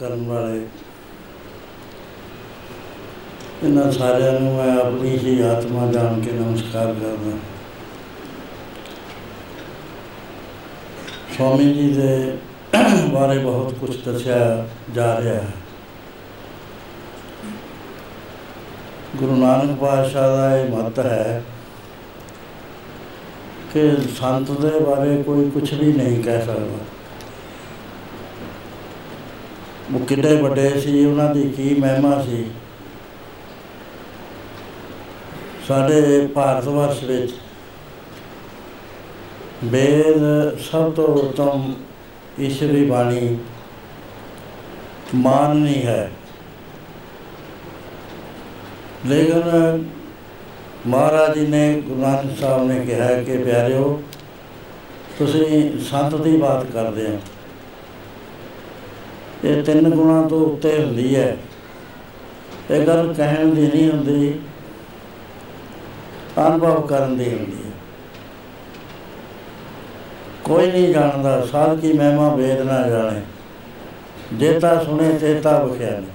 ਪਿਆਰ ਕਰਨ ਵਾਲੇ ਇਹਨਾਂ ਸਾਰਿਆਂ ਨੂੰ ਮੈਂ ਆਪਣੀ ਹੀ ਆਤਮਾ ਜਾਣ ਕੇ ਨਮਸਕਾਰ ਕਰਦਾ ਸਵਾਮੀ ਜੀ ਦੇ ਬਾਰੇ ਬਹੁਤ ਕੁਝ ਦੱਸਿਆ ਜਾ ਰਿਹਾ ਹੈ ਗੁਰੂ ਨਾਨਕ ਪਾਤਸ਼ਾਹ ਦਾ ਇਹ ਮਤ ਹੈ ਕਿ ਸੰਤ ਦੇ ਬਾਰੇ ਕੋਈ ਕੁਝ ਵੀ ਨਹੀਂ ਕਹਿ ਸਕਦਾ ਉਹ ਕਿੱਡੇ ਵੱਡੇ ਸੀ, ਉਹਨਾਂ ਦੀ ਕੀ ਮਹਿਮਾ ਸੀ। ਸਾਡੇ ਭਾਰਤ ਵਰਸ਼ ਵਿੱਚ ਵੇਦ ਸਭ ਤੋਂ ਉੱਤਮ ਈਸ਼ਵਰੀ ਬਾਣੀ ਮਾਨਨੀ ਹੈ। ਲੇਕਿਨ ਮਹਾਰਾਜ ਜੀ ਨੇ ਗੁਰੂ ਨਾਨਕ ਸਾਹਿਬ ਨੇ ਕਿਹਾ ਕਿ ਪਿਆਰਿਓ, ਤੁਸੀਂ ਸੰਤ ਦੀ ਬਾਤ ਕਰਦੇ ਹੋ। ਇਹ ਤਿੰਨ ਗੁਣਾ ਤੋਂ ਉੱਤੇ ਹੁੰਦੀ ਹੈ। ਇਹ ਗੱਲ ਕਹਿਣ ਦੀ ਨਹੀਂ ਹੁੰਦੀ। ਅਨੁਭਵ ਕਰਨ ਦੀ ਹੁੰਦੀ ਹੈ। ਕੋਈ ਨਹੀਂ ਜਾਣਦਾ, ਸਾਧ ਕੀ ਮਹਿਮਾ ਵੇਦ ਨਾ ਜਾਣੇ। ਜੇਤਾ ਸੁਣੇ ਤੇਤਾ ਬਖਿਆ ਨੇ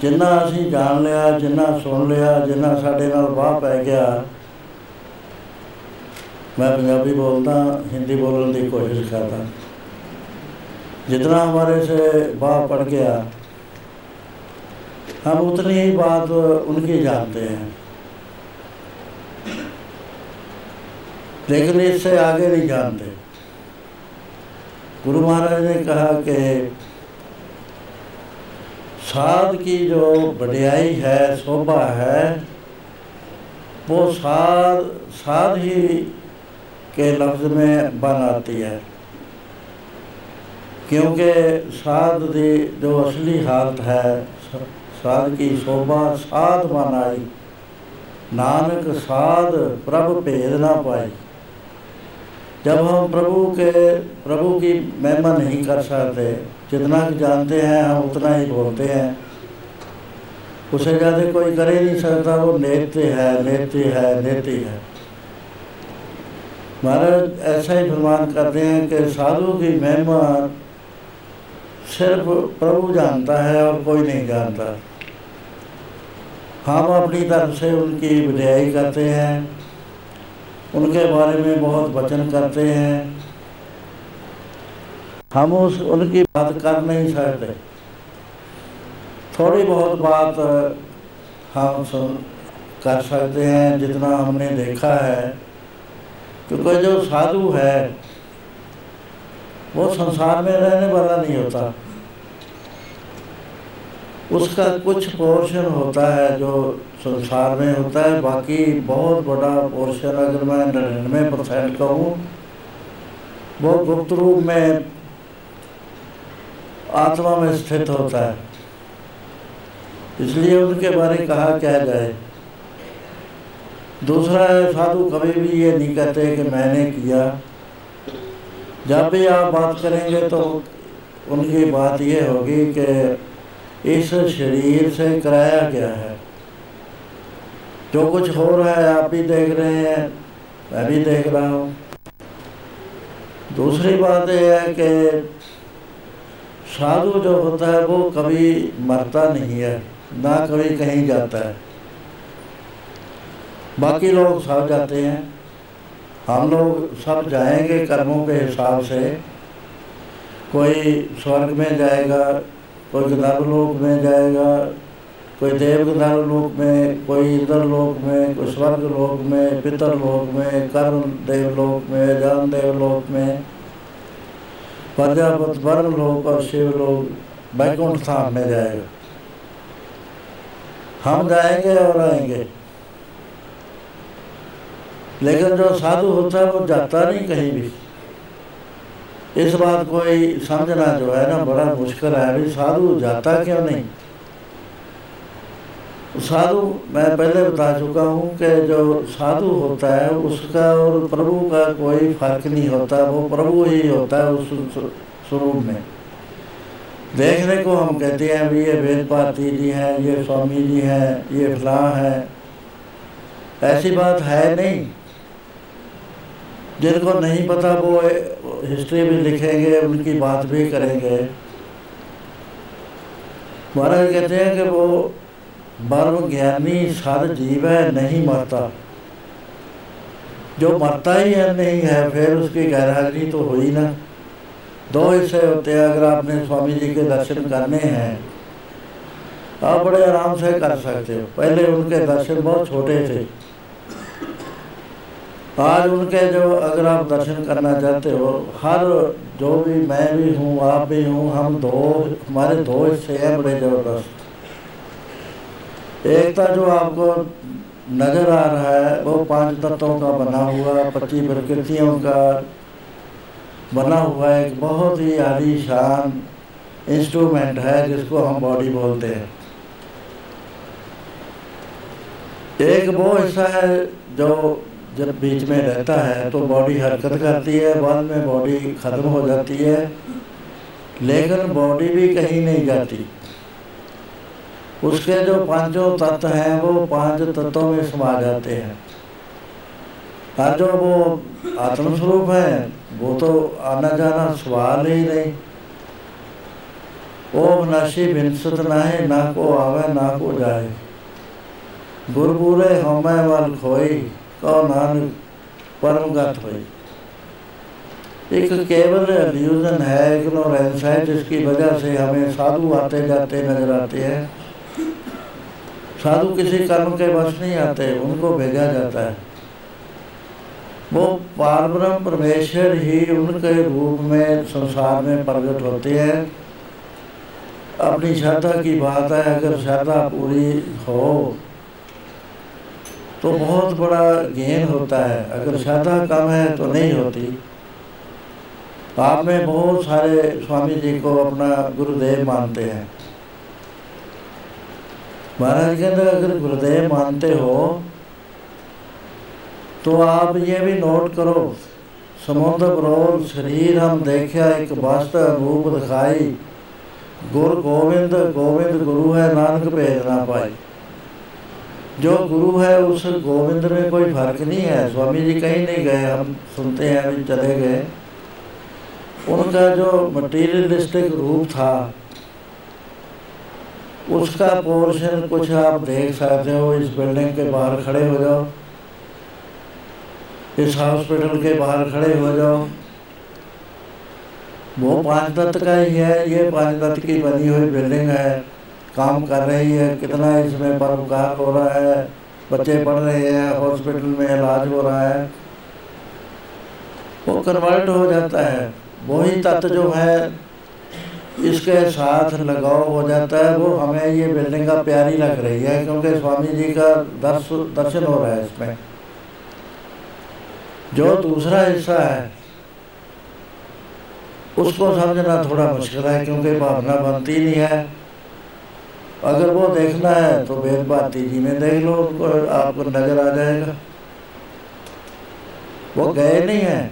ਜਿੰਨਾ ਅਸੀਂ ਜਾਣ ਲਿਆ, ਜਿੰਨਾ ਸੁਣ ਲਿਆ, ਜਿੰਨਾ ਸਾਡੇ ਨਾਲ ਵਾਹ ਪੈ ਗਿਆ, ਮੈਂ ਪੰਜਾਬੀ ਬੋਲਦਾ, ਹਿੰਦੀ ਬੋਲਣ ਦੀ ਕੋਸ਼ਿਸ਼ ਕਰਦਾ। जितना हमारे से वाह पड़ गया, हम उतनी ही बात उनकी जानते हैं। लेकिन इससे आगे नहीं जानते। गुरु महाराज ने कहा कि साध की जो बढ़ियाई है, शोभा है, वो साध साध ही के लफ्ज़ में बन आती है। क्योंकि साध की जो असली हालत है, साध की शोभा बन आई। नानक साध प्रभु भेद ना पाई। जब हम प्रभु के, प्रभु की महिमा नहीं कर सकते, जितना जानते हैं, हम उतना ही बोलते हैं। उसे ज़्यादा कोई कर ही नहीं सकता, वो नेत्य है नेत्य है नेति है। महाराज, ऐसा ही फरमान करते हैं कि साधु की महिमा सिर्फ़ प्रभु जानता है और कोई नहीं जानता। हम अपनी तरफ़ से उनकी विदाई करते हैं, उनके बारे में बहुत वचन करते हैं। हम उस, उनकी बात कर नहीं सकते। थोड़ी बहुत बात हम सुन, कर सकते हैं, जितना हमने देखा है। क्योंकि जो साधु है, वो संसार में रहने वाला नहीं होता। उसका कुछ पोर्शन होता है जो संसार में होता है, बाकी बहुत बड़ा पोर्शन अगर मैं निन्यानवे परसेंट कहूँ वो गुप्त रूप में आत्मा में स्थित होता है। इसलिए उनके बारे कहा क्या जाए। दूसरा है, साधु कभी भी ये नहीं कहते कि मैंने किया। जब भी आप बात करेंगे तो उनकी बात ये होगी कि इस शरीर से कराया गया है। जो कुछ हो रहा है, आप भी देख रहे हैं, मैं भी देख रहा हूँ। दूसरी बात यह है कि साधु जो होता है, वो कभी मरता नहीं है, ना कभी कहीं जाता है। बाकी लोग सब जाते हैं। हम लोग सब जाएँगे कर्मों के हिसाब से। कोई स्वर्ग में जाएगा कोई गंधर्व लोक में जाएगा, कोई देव गंधर्व लोक में, कोई इंद्र लोक में, कोई स्वर्ग लोक में पितर लोक में कर्म देव लोक में, जान देव लोक में, प्रजापत वर्ण लोक और शिव लोक बैकुंठ धाम में जाएगा। हम जाएँगे और आएँगे। लेकिन जो साधु होता है, वो जाता नहीं कहीं भी। इस बात को समझना जो है ना बड़ा मुश्किल है। अभी साधु जाता क्यों नहीं? साधु, मैं पहले बता चुका हूँ कि जो साधु होता है, उसका और प्रभु का कोई फ़र्क नहीं होता। वो प्रभु ही होता है उस स्वरूप में। देखने को हम कहते हैं भी ये वेद पाती जी हैं, ये स्वामी जी हैं, ये फलां हैं। ऐसी बात है नहीं। जिनको नहीं पता वो हिस्ट्री भी लिखेंगे, उनकी बात भी करेंगे। महाराज कहते हैं कि वो बर्म ज्ञानी, साध जीव है, नहीं मरता जो मरता ही है, नहीं है, फिर उसकी गैरहाजिरी तो हुई ना। दो हिस्से होते हैं, अगर आपने स्वामी जी के दर्शन करने हैं, आप बड़े आराम से कर सकते हो। पहले उनके दर्शन बहुत छोटे थे। आज उनके जो अगर आप दर्शन करना चाहते हो, हर जो भी मैं भी हूँ, आप भी हूँ, हम दो, हमारे दो हिस्से हैं बड़े ज़बरदस्त। एक था जो आपको नज़र आ रहा है, वो पाँच तत्वों का बना हुआ, पच्चीस प्रकृतियों का बना हुआ एक बहुत ही आलीशान इंस्ट्रूमेंट है, जिसको हम बॉडी बोलते हैं। एक वो हिस्सा है जो जब बीच में रहता है तो बॉडी हरकत करती है, बाद में बॉडी ख़त्म हो जाती है। लेकिन बॉडी भी कहीं नहीं जाती। उसके जो पाँचों तत्व हैं, वो पाँच तत्वों में समा जाते हैं। और जो वो आत्मस्वरूप है, वो तो आना जाना सवाल ही नहीं। ओ नशी बिनसत ना है ना को आवे, ना को जाए। गुरबुरे हमें वाल खोई। कहो नानक परमगत हुई। एक केवल एल्यूजन है इग्नोरेंस है, जिसकी वजह से हमें साधु आते जाते नज़र आते हैं। साधु किसी कर्म के वश नहीं आते, उनको भेजा जाता है। वो पारब्रह्म परमेश्वर ही उनके रूप में संसार में प्रकट होते हैं। अपनी श्रद्धा की बात है, अगर श्रद्धा पूरी हो तो बहुत बड़ा गेन होता है। अगर श्रद्धा कम है तो नहीं होती। आप में बहुत सारे स्वामी जी को अपना गुरुदेव मानते हैं। महाराज के अंदर अगर गुरुदेव मानते हो तो आप ये भी नोट करो, समुद्र बरोल शरीर हम देखा, एक वास्तव रूप दिखाई। गुरु गोविंद गोविंद गुरु है, नानक भेद ना पाई। जो गुरु है, उस गोविंद में कोई फ़र्क नहीं है। स्वामी जी कहीं नहीं गए, हम सुनते हैं, अभी चले गए। उनका जो मटीरियलिस्टिक रूप था, उसका पोर्शन कुछ आप देख सकते हो, इस बिल्डिंग के बाहर खड़े हो जाओ। इस हॉस्पिटल के बाहर खड़े हो जाओ। वो पाँच दत्त का ही है, ये पाँच दत्त की बनी हुई बिल्डिंग है। काम कर रही है, कितना इसमें परोपकार हो रहा है, बच्चे पढ़ रहे हैं हॉस्पिटल में इलाज हो रहा है, वो कन्वर्ट हो जाता है। वही तत्व जो है, इसके साथ लगाव हो जाता है, वो हमें ये बिल्डिंग का प्यारी लग रही है, क्योंकि स्वामी जी का दर्श, दर्शन हो रहा है इसमें। जो दूसरा हिस्सा है, उसको समझना थोड़ा मुश्किल है, क्योंकि भावना बनती नहीं है। अगर वो देखना है तो भारती जी में देख लो उनको आपको नज़र आ जाएगा। वो गए नहीं है।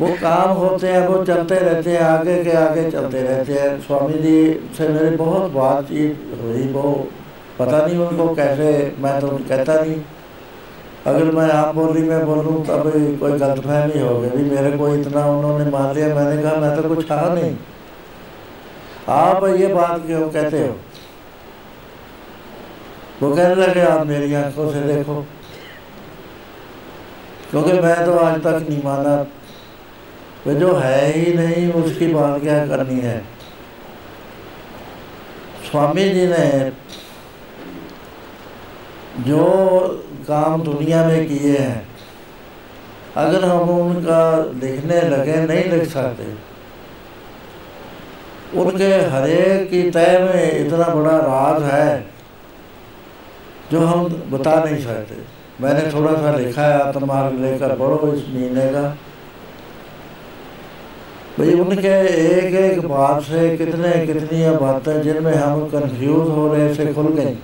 वो काम होते हैं, वो चलते रहते हैं, आगे के आगे चलते रहते हैं। स्वामी जी से मेरी बहुत बातचीत हुई, वो पता नहीं उनको कैसे, मैं तो कहता नहीं। अगर मैं आप बोली, में बोलूँ, तब कोई गलतफहमी हो गई। मेरे को इतना उन्होंने मान लिया, मैंने कहा, मैं तो कुछ कहा नहीं। आप ये बात क्यों कहते हो? वो कहने लगे, आप मेरी आँखों से देखो। क्योंकि मैं तो आज तक नहीं माना। वे जो है ही नहीं, उसकी बात क्या करनी है? स्वामी जी ने जो काम दुनिया में किए हैं, अगर हम उनका लिखने लगे, नहीं लिख सकते, उनके हरेक की तय में इतना बड़ा राज है। जो हम बता नहीं सकते। मैंने थोड़ा सा लिखा है आत्मार्ग लेकर पढ़ो, इस महीने का। भाई, उनके एक एक बात से कितने कितनी बातें जिनमें हम कंफ्यूज हो रहे से खुल गई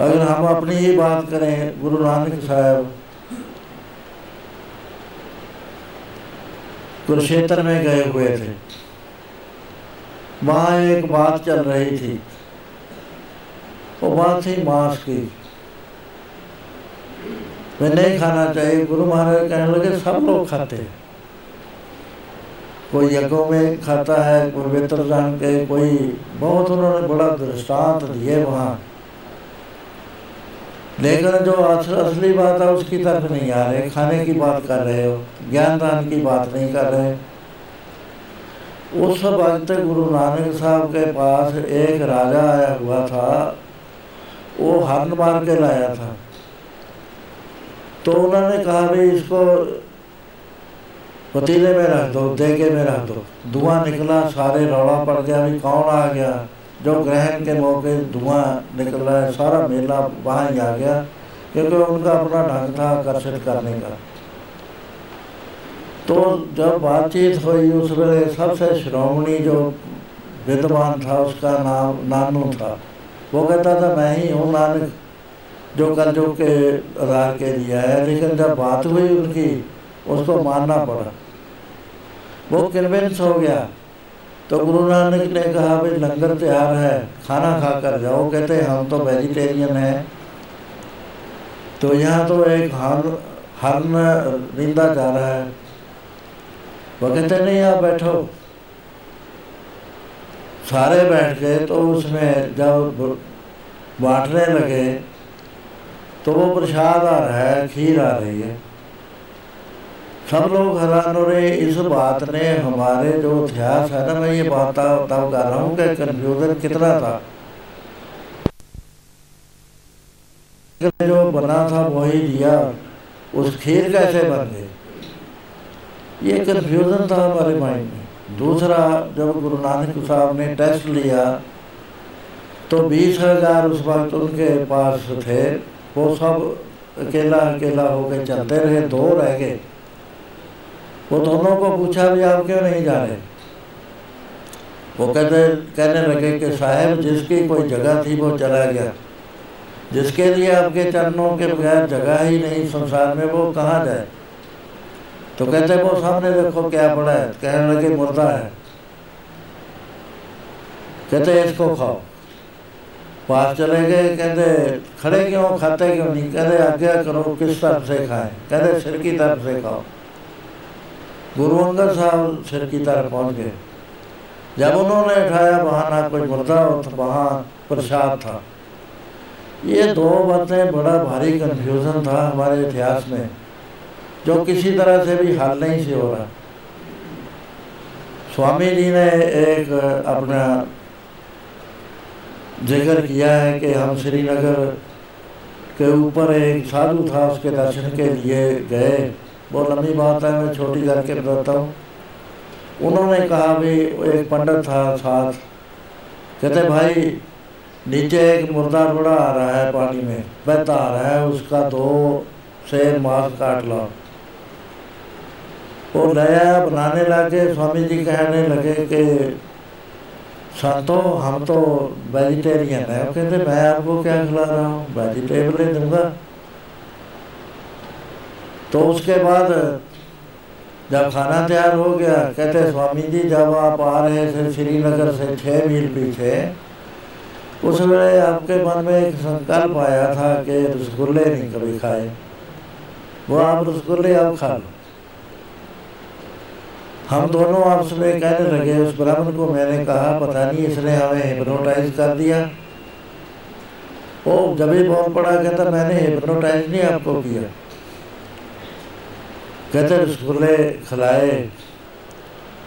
अगर हम अपनी ही बात करें, गुरु नानक साहब, कुरुक्षेत्र में गए हुए थे। वहाँ एक बात चल रही थी वो बात मांस की। मैं नहीं खाना चाहिए। गुरु महाराज कहने लगे, सब लोग खाते हैं। कोई यज्ञों में खाता है, कोई वेतर जान के, कोई बहुत उन्होंने बड़ा दृष्टांत दिए वहाँ। लेकिन जो असली बात है, उसकी तरफ़ नहीं आ रहे। खाने की बात कर रहे हो, ज्ञान दान की बात नहीं कर रहे। उस वक्त गुरु नानक साहब के पास एक राजा आया हुआ था। वो हरण मार के लाया था। तो उन्होंने कहा, भाई, इसको पतीले में रख दो, देगे में रख दो। धुआँ निकला, सारे रौला पड़ गया अभी कौन आ गया? जो ग्रहण के मौके धुआँ निकल रहा है सारा मेला वहाँ ही आ गया, क्योंकि उनका अपना ढंग था आकर्षित करने का। तो जब बातचीत हुई, उस वे सबसे श्रोमणी जो विद्वान था, उसका नाम नानू था। वो कहता था, मैं ही हूँ नानक, जो कल जो के आधार के दिया है लेकिन जब बात हुई उनकी, उसको मानना पड़ा। वो कन्विंस हो गया। तो गुरु नानक ने कहा, भाई, लंगर तैयार है, खाना खा कर जाओ। कहते, हम तो वेजिटेरियन हैं। तो यहाँ तो एक हर हरन निंदा जा रहा है। वो कहते, नहीं, आप बैठो। सारे बैठ गए तो उसमें जब बांटने लगे तो वो प्रसाद आ रहा है, खीर आ रही है। सब लोग हैरान हो रहे, इस बात ने हमारे जो इतिहास है ना, मैं ये बात तब कर रहा हूँ कि कन्फ्यूज़न कितना था। जो बना था, वही दिया, उस खीर कैसे बन गए ये कन्फ्यूज़न था हमारे माइंड में। दूसरा जब गुरु नानक साहब ने टेस्ट लिया तो बीस हज़ार उस वक्त उनके पास थे। वो सब अकेला अकेला होकर चलते रहे, दो रह गए। वो दोनों को पूछा भी आप क्यों नहीं जा रहे? वो कहते, कहने लगे कि साहब, जिसकी कोई जगह थी, वो चला गया। जिसके लिए आपके चरणों के बगैर जगह ही नहीं, संसार में वो कहाँ जाए? तो कहते वो सामने देखो क्या पड़ा है, कहने लगे, मुर्दा है। कहते इसको खाओ। पास चले गए, कहते खड़े क्यों, खाते क्यों नहीं? कहते आज्ञा करो, किस तरफ़ से खाएँ? कहते सिर की तरफ़ से खाओ। गुरु अंगद साहब सिर की तरफ़ पहुँच गए। जब उन्होंने उठाया वहाँ ना कोई मुर्दा वहाँ प्रसाद था। ये दो बातें बड़ा भारी कंफ्यूजन था हमारे इतिहास में। जो किसी तरह से भी हल नहीं से हो रहा। स्वामी जी ने एक अपना ज़िक्र किया है कि हम श्रीनगर के ऊपर एक साधु था उसके दर्शन के लिए गए। बहुत लंबी बात है मैं छोटी करके बताता हूँ। उन्होंने कहा भी एक पंडित था साथ कहते भाई नीचे एक मुर्दा बड़ा आ रहा है पानी में बहता आ रहा है उसका दो शेर मांस काट लो वो नया बनाने लगे स्वामी जी कहने लगे कि, संतो, हम तो वेजिटेरियन है। कहते, मैं आपको क्या खिला रहा हूँ? वेजिटेबल ही दूँगा। तो उसके बाद जब खाना तैयार हो गया, कहते स्वामी जी जब आप आ रहे थे, श्रीनगर से छः मील पीछे, उस वेले आपके मन में एक संकल्प आया था कि रसगुल्ले नहीं कभी खाए। वो आप रसगुल्ले अब खा लो। हम दोनों आपस में कहने लगे, उस ब्राह्मण को मैंने कहा, पता नहीं इसने हमें हिप्नोटाइज कर दिया। वो जब ही बहुत पड़ा कहता, मैंने हिप्नोटाइज नहीं आपको किया। कहते रसगुल्ले खिलाए।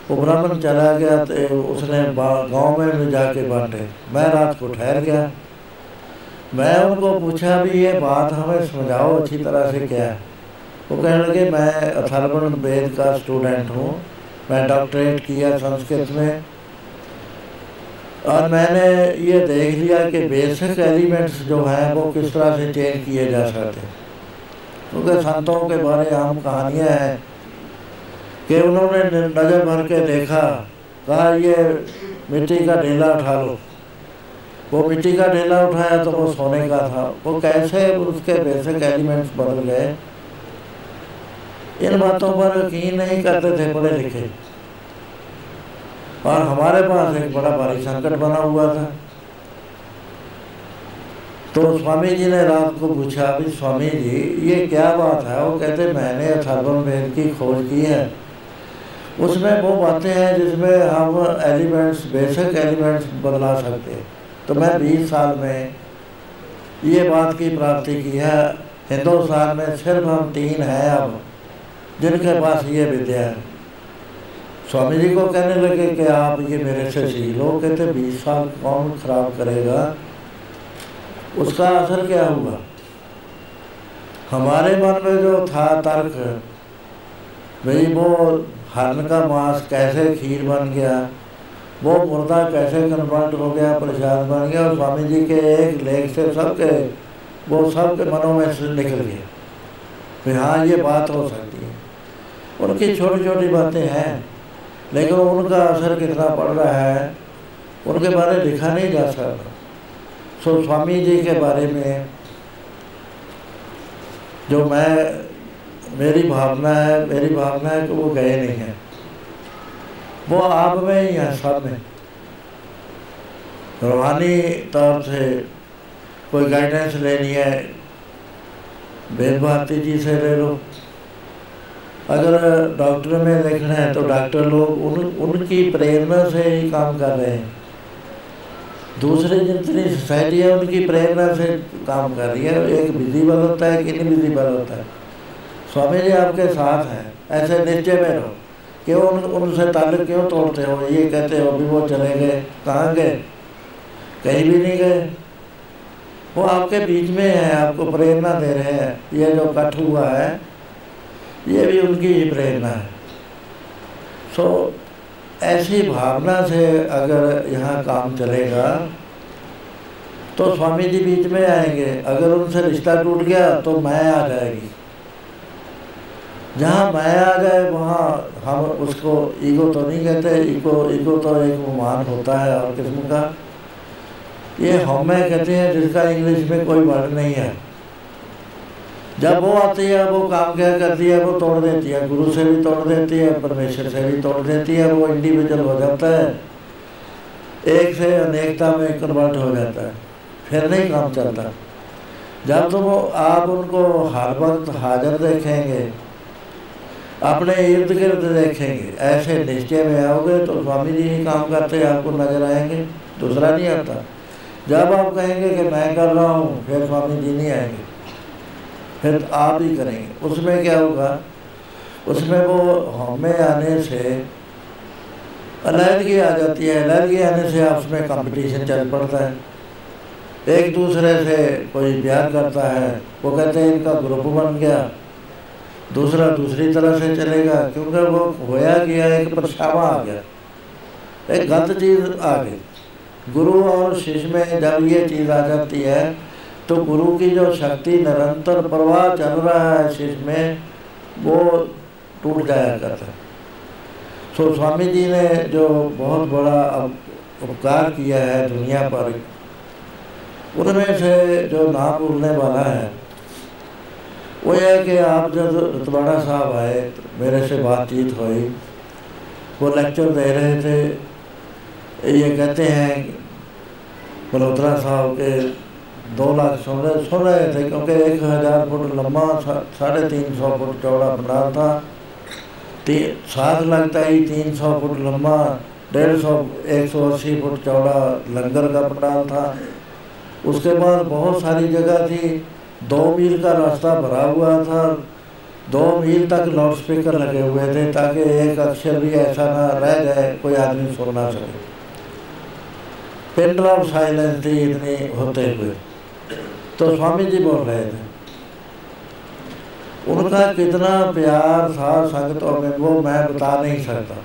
वो ब्राह्मण चला गया तो उसने गाँव में भी जाके बांटे। मैं रात को ठहर गया। मैं उनको पूछा भी ये बात हमें समझाओ अच्छी तरह से क्या है? वो कहने लगे, मैं अथर्वण वेद का स्टूडेंट हूँ। मैं डॉक्टरेट किया संस्कृत में और मैंने ये देख लिया कि बेसिक एलिमेंट्स जो हैं वो किस तरह से चेंज किए जा सकते हैं। क्योंकि संतों के बारे आम कहानियाँ हैं कि उन्होंने नज़र भर के देखा कहा ये मिट्टी का ढेला उठा लो। वो मिट्टी का ढेला उठाया तो वो सोने का था। वो कैसे उसके बेसिक एलिमेंट्स बदल गए? इन बातों पर यकीन नहीं करते थे, पढ़े लिखे। और हमारे पास एक बड़ा भारी संकट बना हुआ था। तो स्वामी जी ने रात को पूछा भी स्वामी जी, ये क्या बात है? वो कहते, मैंने अथर्वन वेद की खोज की है। उसमें वो बातें हैं जिसमें हम एलिमेंट्स बेसिक एलिमेंट्स बदला सकते हैं। तो मैं बीस साल में ये बात की प्राप्ति की है। हिंदुस्तान में सिर्फ़ हम तीन हैं अब। जिनके पास ये विद्या है। स्वामी जी को कहने लगे कि आप ये मेरे से सीख लो कहते बीस साल कौन खराब करेगा? उसका असर क्या हुआ? हमारे मन में जो था तर्क भाई वो हरण का मांस कैसे खीर बन गया वो मुर्दा कैसे कन्वर्ट हो गया प्रसाद बन गया और स्वामी जी के एक लेख से सबके वो सबके मनों में निकल गया। हाँ ये बात हो सकती उनकी छोटी छोटी बातें हैं। लेकिन उनका असर कितना पड़ रहा है उनके बारे लिखा नहीं जा सकता। सो स्वामी जी के बारे में जो मैं मेरी भावना है मेरी भावना है कि वो गए नहीं हैं। वो आप में ही है सब में। रूहानी तौर से कोई गाइडेंस लेनी है वेद भारती जी से ले लो। अगर डॉक्टर में देखना है तो डॉक्टर लोग उन, उनकी प्रेरणा से ही काम कर रहे हैं। दूसरी जितनी सोसाइटी है, उनकी प्रेरणा से काम कर रही है। एक विजिबल होता है कि इनविजिबल होता है। स्वामी जी आपके साथ हैं, ऐसे निश्चय में रहो। क्यों उन, उनसे ताल्लुक क्यों तोड़ते हो? ये कहते हो भी वो चले गए। कहाँ गए? कहीं भी नहीं गए। वो आपके बीच में है, आपको प्रेरणा दे रहे हैं। ये जो कट हुआ है ये भी उनकी ही प्रेरणा है। सो ऐसी भावना से अगर यहाँ काम चलेगा तो स्वामी जी बीच में आएँगे। अगर उनसे रिश्ता टूट गया तो मैं आ जाएगी। जहाँ माया आ जाए वहाँ हम उसको ईगो तो नहीं कहते ईगो ईगो तो एक मान होता है और किस्म का। ये हमें कहते हैं जिसका इंग्लिश में कोई वर्ड नहीं है। जब वो आती है, वो काम क्या करती है, वो तोड़ देती है। गुरु से भी तोड़ देती है, परमेश्वर से भी तोड़ देती है, वो इंडिविजुअल हो जाता है, एक से अनेकता में कन्वर्ट हो जाता है, फिर नहीं काम चलता। जब तो आप उनको हर वक्त हाजिर देखेंगे, अपने इर्द गिर्द देखेंगे, ऐसे निश्चय में आओगे तो स्वामी जी ही काम करते आपको नज़र आएँगे, दूसरा नहीं आता। जब आप कहेंगे कि मैं कर रहा हूँ, फिर स्वामी जी नहीं आएँगे। फिर आप ही करेंगे। उसमें क्या होगा? उसमें वो हमें आने से अलहदगी आ जाती है। अलहदगी आने से आपस में कंपटीशन चल पड़ता है। एक दूसरे से कोई प्यार करता है, वो कहते हैं, इनका ग्रुप बन गया। दूसरा दूसरी तरह से चलेगा। क्योंकि वो होया गया, एक परछावा आ गया। एक गलत चीज़ आ गई। गुरु और शिष्य में जब ये चीज़ आ जाती है तो गुरु की जो शक्ति निरंतर प्रवाह चल रहा है शिष्य में वो टूट जाया करता है। सो स्वामी जी ने जो बहुत बड़ा उपकार किया है दुनिया पर, उनमें से जो ना भूलने वाला है, वो है कि आप जब रतवाड़ा साहब आए तो मेरे से बातचीत हुई, वो लेक्चर दे रहे थे, ये कहते हैं मल्होत्रा साहब के दो लाख सुन रहे थे, क्योंकि एक हज़ार फुट लंबा साढ़े तीन सौ फुट चौड़ा पंडाल था। सात लगता ही तीन सौ फुट लंबा, डेढ़ सौ, एक सौ अस्सी फुट चौड़ा लंगर का पंडाल था। उसके बाद बहुत सारी जगह थी। दो मील का रास्ता भरा हुआ था। दो मील तक लाउड स्पीकर लगे हुए थे, ताकि एक अक्षर भी ऐसा ना रह जाए, कोई आदमी सुन ना सके। पिन साइलेंस थी इतनी होते हुए। तो स्वामी जी बोल रहे थे। उनका कितना प्यार था संगतों में, वो मैं बता नहीं सकता।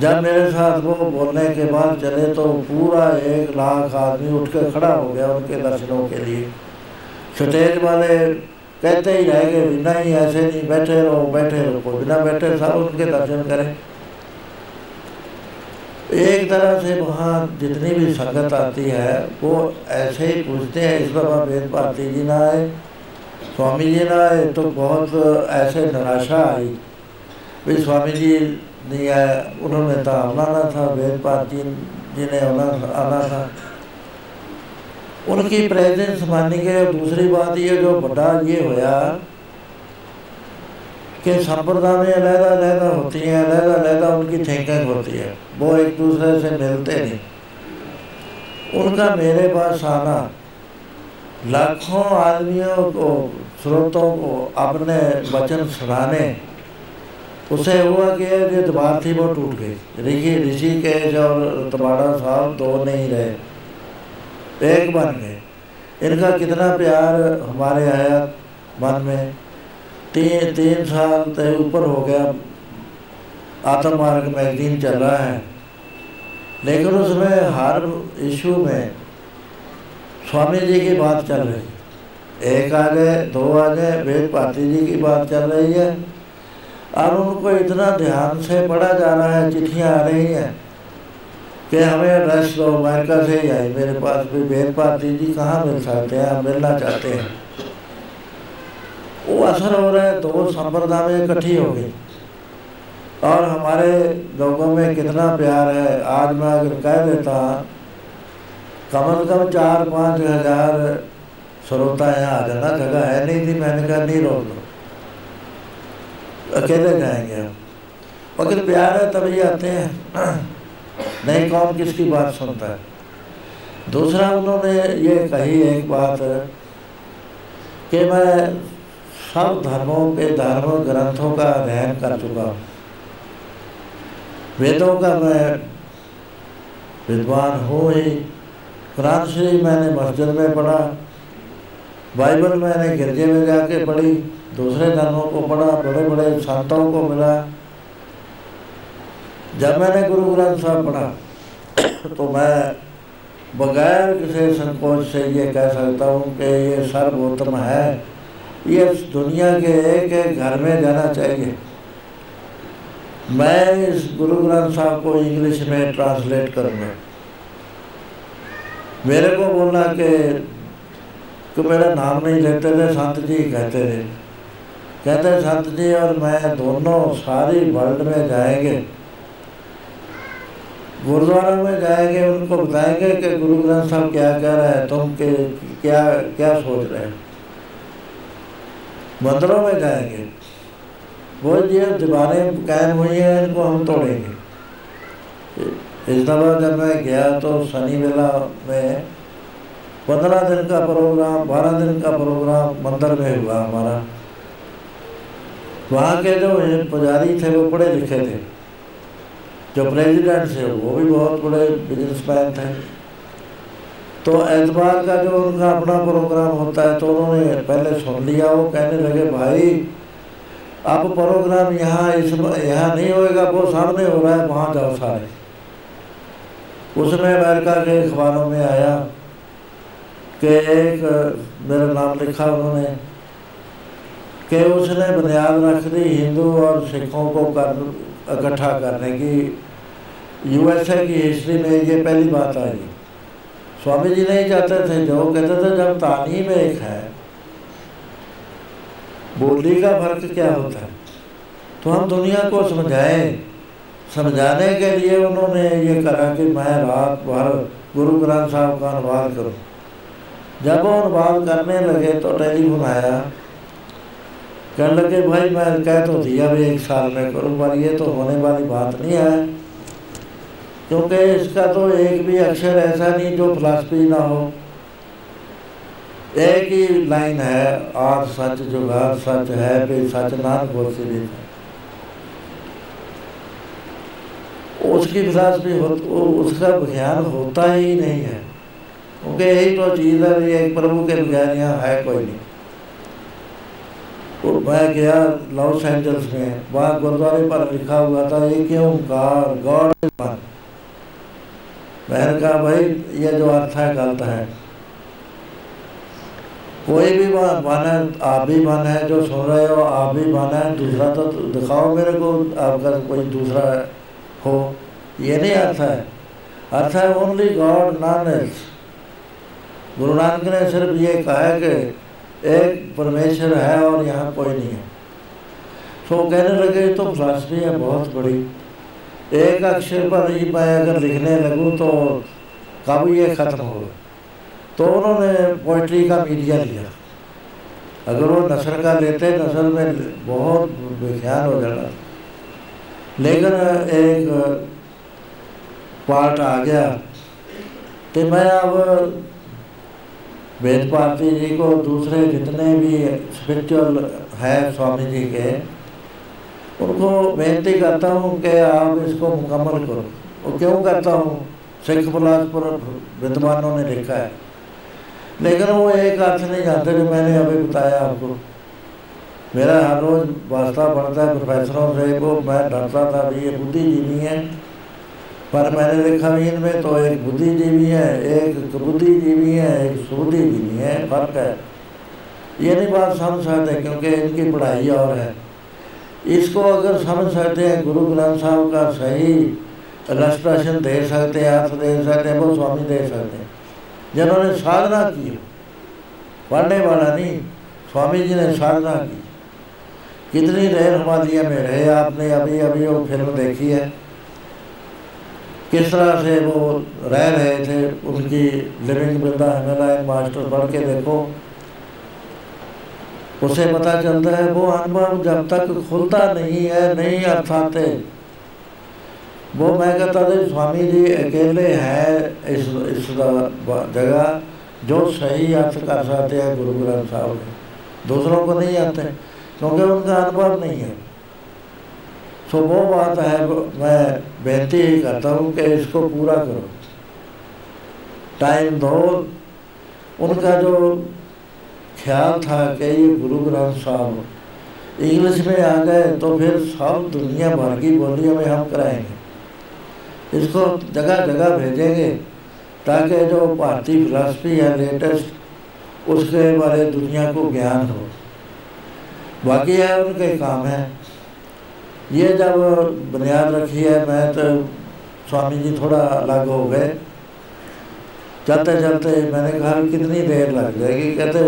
जब मेरे साथ वो बोलने के बाद चले तो पूरा एक लाख आदमी उठ के खड़ा हो गया उनके दर्शनों के लिए। स्टेज वाले कहते ही रह गए बिना ही ऐसे नहीं, बैठे रहो बैठे रहो बिना बैठे सब उनके दर्शन करें। एक तरह से वहाँ जितनी भी संगत आती है, वो ऐसे ही पूछते हैं, इस बाबा वेद भारती जी ना आए, स्वामी जी ना आए तो बहुत ऐसे निराशा आई। भाई स्वामी जी नहीं आए, उन्होंने तो आना ना था वेद भारती जी ने आना आना था। उनकी प्रेजेंस मानी गई और दूसरी बात ये जो बड़ा ये होया कि संप्रदाय अलहदा अलहदा होती हैं अलहदा अलहदा उनकी थिंकिंग होती है। वो एक दूसरे से मिलते नहीं। उनका मेरे पास आना, लाखों आदमियों को, स्रोतों को अपने वचन सुनाने, उसे हुआ कि जो दीवार थी वो टूट गई। ऋषि ऋषिकेश और तबाड़ा साहब दो नहीं रहे, एक बन गए। इनका कितना प्यार हमारे आया मन में। तीन तीन साल से ऊपर हो गया। आत्म मार्ग मैगजीन चल रहा है। लेकिन उसमें हर इशू में स्वामी जी की बात चल रही एक आगे, दो आगे, वेद पाती जी की बात चल रही है। और उनको इतना ध्यान से पढ़ा जा रहा है, चिट्ठियाँ आ रही हैं कि हमें एड्रेस दो अमेरिका से ही आई मेरे पास भी वेद पाती जी कहाँ मिल सकते हैं मिलना चाहते हैं। वो असर हो रहा है दो संप्रदाय में इकट्ठी हो गई और हमारे लोगों में कितना प्यार है। आज मैं अगर कह देता, कम अज कम चार पाँच हज़ार श्रोता यहाँ आ जाना। जगह है नहीं थी, मैंने कहा, नहीं रोक लो अकेले जाएँगे हम। मगर प्यार है, तभी आते हैं। नहीं, कौन किसकी बात सुनता है? दूसरा उन्होंने ये कही एक बात, कि मैं सब धर्मों के धर्म ग्रंथों का अध्ययन कर चुका हूँ। वेदों का मैं विद्वान हूँ ही। कुरान शरीफ मैंने मस्जिद में पढ़ा, बाइबल मैंने गिरजे में जाके पढ़ी, दूसरे धर्मों को पढ़ा बड़े बड़े संतों को मिला। जब मैंने गुरु ग्रंथ साहब पढ़ा तो मैं बगैर किसी संकोच से ये कह सकता हूँ कि ये सर्वोत्तम है। ये दुनिया के एक एक घर में जाना चाहिए। मैं इस गुरु ग्रंथ साहब को इंग्लिश में ट्रांसलेट करूँगा। मेरे को बोलना कि तो मेरा नाम नहीं लेते थे, संत जी कहते थे। कहते, संत जी और मैं दोनों सारी वर्ल्ड में जाएँगे। गुरुद्वारा में जाएँगे, उनको बताएँगे कि गुरु ग्रंथ साहब क्या कह रहे हैं, तुम के, क्या क्या सोच रहे हैं? मंदिरों में जाएँगे वो ये दीवारें कायम हुई हैं, इनको हम तोड़ेंगे। इस दफ़ा जब मैं गया तो शनि मेला में पंद्रह दिन का प्रोग्राम, बारह दिन का प्रोग्राम मंदिर में हुआ हमारा। वहाँ के जो पुजारी थे, वो पढ़े लिखे थे। जो प्रेसिडेंट थे, वो भी बहुत बड़े बिजनेसमैन थे। तो एतबार का जो उनका अपना प्रोग्राम होता है तो उन्होंने पहले सुन लिया। वो कहने लगे, भाई, अब प्रोग्राम यहाँ इस यहाँ नहीं होएगा, वो सामने हो रहा है, वहाँ जाओ सारे। उसमें अमेरिका के अखबारों में आया कि एक, मेरा नाम लिखा उन्होंने, कि उसने बुनियाद रख दी हिंदू और सिखों को कर, इकट्ठा करने की। यूएसए की हिस्ट्री में ये पहली बात आई। स्वामी जी नहीं चाहते थे, जो कहते थे, जब तालीम एक है। बोली का फ़र्क क्या होता है? तो हम दुनिया को समझाएँ। समझाने के लिए उन्होंने ये करा कि मैं रात भर गुरु ग्रंथ साहब का अनुवाद करूँ। जब वो अनुवाद करने लगे तो टेलीफोन आया। कहने लगे, भाई, मैं कह तो दिया भी एक साल में करूँ, पर ये तो होने वाली बात नहीं है। क्योंकि इसका तो एक भी अक्षर ऐसा नहीं जो फिलासफी ना हो। एक ही लाइन है आज सच जुगाड़ सच है, भी सच नाथ घोषित है उसकी फिलासफी हो तो उसका ज्ञान होता ही नहीं है। क्योंकि यही तो चीज़ है एक प्रभु के बगैर यहाँ है कोई नहीं। तो मैं गया लॉस एंजल्स में, वहाँ गुरुद्वारे पर लिखा हुआ था, ये क्यों कार गॉड मैंने कहा, भाई, ये जो अर्थ है, गलत है। कोई भी मन है, आप भी मन है, जो सुन रहे हो, आप भी मन है। दूसरा तो दिखाओ मेरे को आपका कोई दूसरा हो। ये नहीं अर्थ है। अर्थ है only God non Guru Nanak ने सिर्फ़ ये कहा है कि एक परमेश्वर है और यहाँ कोई नहीं है। तो कहने लगे तो फिलासफी है, बहुत बड़ी। एक अक्षर पर ही मैं अगर लिखने लगूँ तो कब ये ख़त्म होगा तो उन्होंने पोइट्री का मीडिया लिया। अगर वो नस्ल का लेते, नस्ल में बहुत बेख्याल हो जाना लेकिन एक पार्ट आ गया तो मैं अब वेद पार्टी जी को दूसरे जितने भी स्पिरिचुअल है स्वामी जी के उनको बेनती करता हूँ कि आप इसको मुकम्मल करो। वो क्यों करता हूँ? सिख बिलासपुर विद्वानों ने लिखा है। लेकिन वो एक अर्थ नहीं जानते जो मैंने अभी बताया आपको। मेरा हर रोज़ वास्ता पड़ता है प्रोफेसरों से वो मैं डरता था भी ये बुद्धिजीवी है। पर मैंने देखा भी इनमें तो एक बुद्धिजीवी है एक बुद्धिजीवी है एक सुबुद्धिजीवी है। फ़र्क है। ये नहीं बात समझ सकते क्योंकि इनकी पढ़ाई और है। इसको अगर समझ सकते हैं, गुरु ग्रंथ साहब का सही इलस्ट्रेशन दे सकते हैं, अर्थ दे सकते हैं, वो स्वामी दे सकते हैं। जिन्होंने साधना की पढ़ने वाला नहीं, स्वामी जी ने साधना की। कितनी देर हिमालय में रहे आपने, अभी अभी वो फ़िल्म देखी है। किस तरह से वो रह रहे थे, उनकी लिविंग वृंदा हिमालयन मास्टर पढ़ के देखो। उसे पता चलता है, वो अनुभव जब तक खुलता नहीं है, नहीं अर्थाते वो मैं कहता था, स्वामी जी अकेले हैं इस इस जगह, जो सही अर्थ कर सकते हैं गुरु ग्रंथ साहब के। दूसरों को नहीं आते, क्योंकि उनका अनुभव नहीं है। सो वो बात है, मैं बेहती ही करता हूँ कि इसको पूरा करो। टाइम दो, उनका जो ख्याल था कि ये गुरु ग्रंथ साहब इंग्लिश में आ गए तो फिर सब दुनिया भर की बोलियों में हम कराएँगे। इसको जगह जगह भेजेंगे ताकि जो भारतीय फिलासफी है लेटेस्ट उसके बारे दुनिया को ज्ञान हो। बाकी है उनके काम है। ये जब बुनियाद रखी है, मैं तो स्वामी जी थोड़ा अलग हो गए। चलते चलते मैंने कहा, कितनी देर लग जाएगी? कहते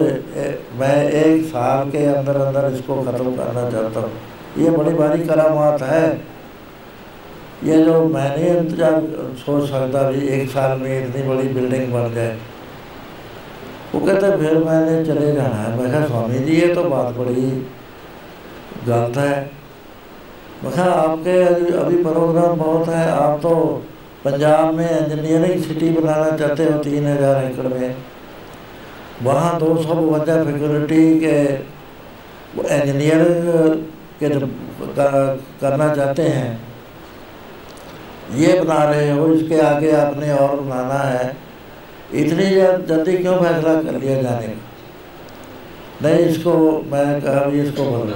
मैं एक साल के अंदर अंदर इसको ख़त्म करना चाहता हूँ। ये बड़ी भारी करामात है। ये जो मैंने इंतज़ार, सोच सकता भी, एक साल में इतनी बड़ी बिल्डिंग बन जाए। वो कहते, फिर मैंने चले जाना है। मैं स्वामी जी, ये तो बात बड़ी गलत है। मैं आपके अभी प्रोग्राम बहुत है, आप तो पंजाब में इंजीनियरिंग सिटी बनाना चाहते हो, तीन हज़ार एकड़ में। वहाँ दो सौ बवंजा फैकल्टी के इंजीनियरिंग के करना चाहते हैं। ये बना रहे हो, इसके आगे आपने और बनाना है। इतनी जल्दी क्यों फैसला कर लिया जाने का? नहीं, इसको मैं कहा भी इसको बोलो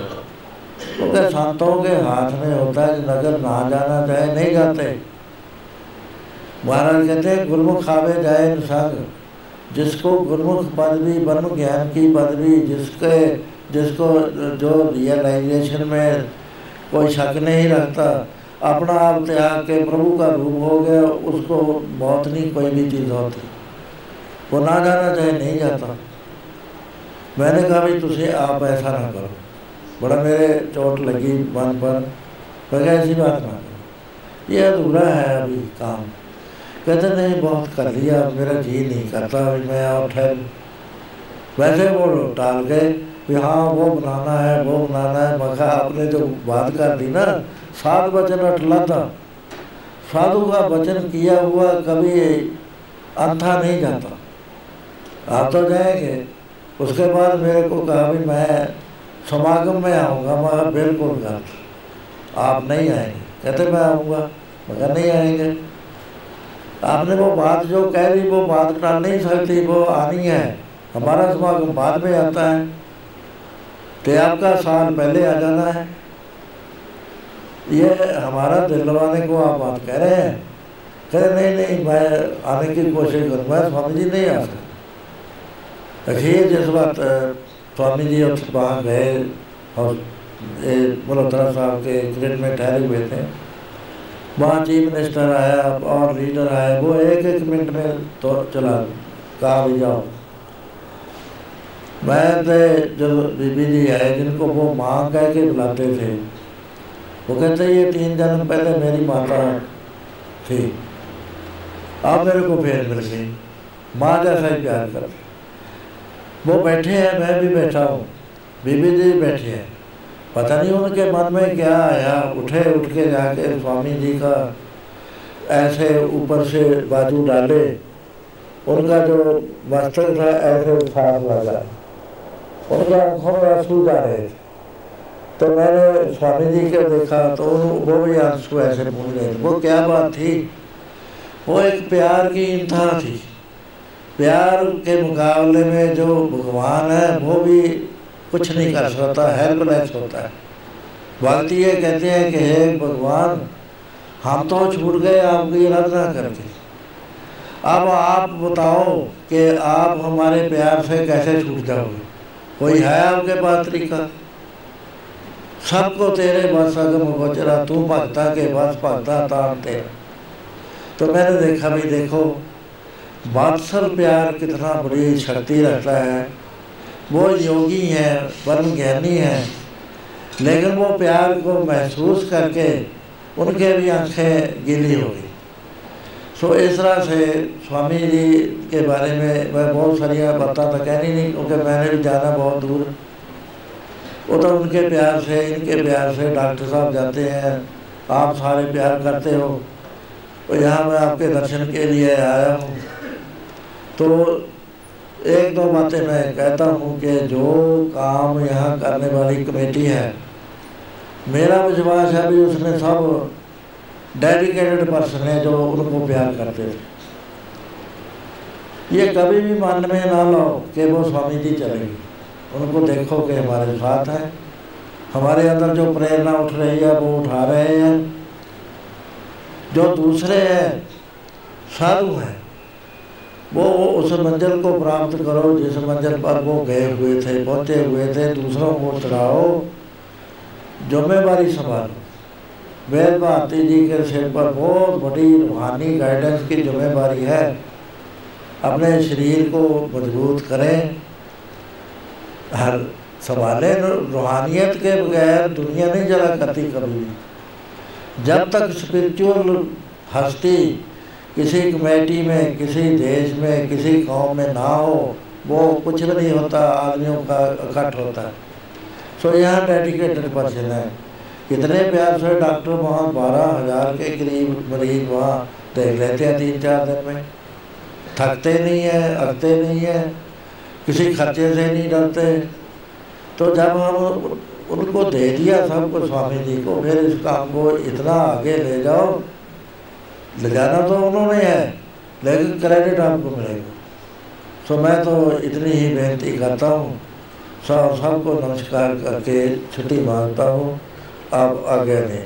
क्योंकि तो संतों के हाथ में होता है, नगर ना जाना चाहे, नहीं जाते। महाराज कहते हैं गुरमुख आवे जाए संग जिसको गुरमुख पदवी, ब्रह्म ज्ञान की पदवी, जिसके, जिसको जो रियलाइजेशन में कोई शक नहीं रखता, अपना आप त्याग के प्रभु का रूप हो गया, उसको बहुत नहीं कोई भी चीज़ होती। वो ना जाना चाहे नहीं जाता। मैंने कहा भाई तुझे आप ऐसा ना करो। बड़ा मेरे चोट लगी मन पर। मैं ऐसी बात ना करो। ये अधूरा है अभी काम। कहते, नहीं, बहुत कर लिया मेरा जी नहीं करता अभी मैं और ठहर वैसे वो टाल गए कि हाँ वो बनाना है, वो बनाना है। मखा आपने जो बात कर दी ना, सात वचन अटलाता साधु का वचन किया हुआ कभी अंथा नहीं जाता। आप तो जाएँगे। उसके बाद मेरे को कहा भी, मैं समागम में आऊँगा मैं बिल्कुल गलत। आप नहीं आएँगे। कहते, मैं आऊँगा। मगर नहीं आएँगे। आपने वो बात जो कह दी, वो बात टाल नहीं सकती, वो आनी है। हमारा समागम बाद में आता है। तो आपका साल पहले आ जाना है। ये हमारा दिलवाने को आप बात कह रहे हैं। कह रहे, नहीं नहीं, मैं आने की कोशिश करूँगा स्वामी जी नहीं आ सकते। देखिए जिस बात स्वामी जी वहाँ गए और मल्होत्रा साहब के ग्रेड में ठहरे हुए थे वहाँ चीफ मिनिस्टर आया और लीडर आया वो एक एक मिनट में तो चला कहा भी जाओ। मैं तो जो बीबी जी आए जिनको वो माँ कह के बुलाते थे, वो कहते, ये तीन जन्म पहले मेरी माता थी। आप मेरे को फिर मिल गई। माँ जैसा ही प्यार कर वो बैठे हैं, मैं भी बैठा हूँ। बीबी जी बैठे हैं। पता नहीं उनके मन में क्या आया। उठे उठ के जाके स्वामी जी का ऐसे ऊपर से बाजू डाले। उनका जो मस्तक था, ऐसे उठार लगा। उनके आँखों में आँसू जा रहे थे। तो मैंने स्वामी जी के देखा तो वो भी आँसू ऐसे भूल गए वो क्या बात थी? वो एक प्यार की इंतहा थी। प्यार के मुकाबले में जो भगवान है, वो भी कुछ नहीं कर सकता हेल्पलेस होता है। भक्ति ये कहते हैं कि हे भगवान, हम तो छूट गए आपकी आराधना करके। अब आप बताओ कि आप हमारे प्यार से कैसे छूट जाओगे? कोई है आपके पास तरीका? सबको तेरे बस अगम गोचरा तू भगता के बस भगता तारते तो मैंने देखा भी देखो बात्सल प्यार कितना बड़ी शक्ति रखता है। वो योगी है, परम ज्ञानी है। लेकिन वो प्यार को महसूस करके उनके भी आँखें गिली हो गई। सो इस तरह से स्वामी जी के बारे में मैं बहुत सारी बातें तो कहनी नहीं, क्योंकि मैंने भी जाना बहुत दूर। वो तो उनके प्यार से, इनके प्यार से डॉक्टर साहब जाते हैं, आप सारे प्यार करते हो। तो यहाँ मैं आपके दर्शन के लिए आया हूँ। तो एक दो बातें मैं कहता हूँ कि जो काम यहाँ करने वाली कमेटी है, मेरा विश्वास है भी उसमें सब डेडिकेटेड पर्सन है जो उनको प्यार करते थे ये कभी भी मन में ना लो कि वो स्वामी जी चलेगी उनको देखो कि हमारे साथ है। हमारे अंदर जो प्रेरणा उठ रही है, वो उठा रहे हैं। जो दूसरे हैं, साधु हैं। वो उस मंजिल को प्राप्त करो, जिस मंजिल पर वो गए हुए थे, पहुँचे हुए थे, दूसरों को चढ़ाओ। जिम्मेवारी संभालो। वेद भारती जी के सिर पर बहुत बड़ी रूहानी गाइडेंस की जिम्मेवारी है। अपने शरीर को मज़बूत करें। हर, संभाले रूहानियत के बगैर दुनिया नहीं जला करती कभी जब तक स्पिरिचुअल हस्ती किसी कमेटी में, किसी देश में, किसी कौम में ना हो, वो कुछ भी नहीं होता, आदमियों का इकट्ठ होता है। सो यहाँ डेडिकेटेड पर्सन है। कितने प्यार से डॉक्टर वहाँ बारह हज़ार के करीब मरीज़ वहाँ देख लेते हैं तीन चार दिन में। थकते नहीं है, अगते नहीं है, किसी खर्चे से नहीं डरते। तो जब हम उनको दे दिया सबको स्वामी जी को, फिर इस काम को इतना आगे ले जाओ ले जाना तो उन्होंने है, लेकिन क्रेडिट आपको मिलेगा। तो मैं तो इतनी ही बेनती करता हूँ, सब, सबको नमस्कार करके छुट्टी माँगता हूँ, आप आगे नहीं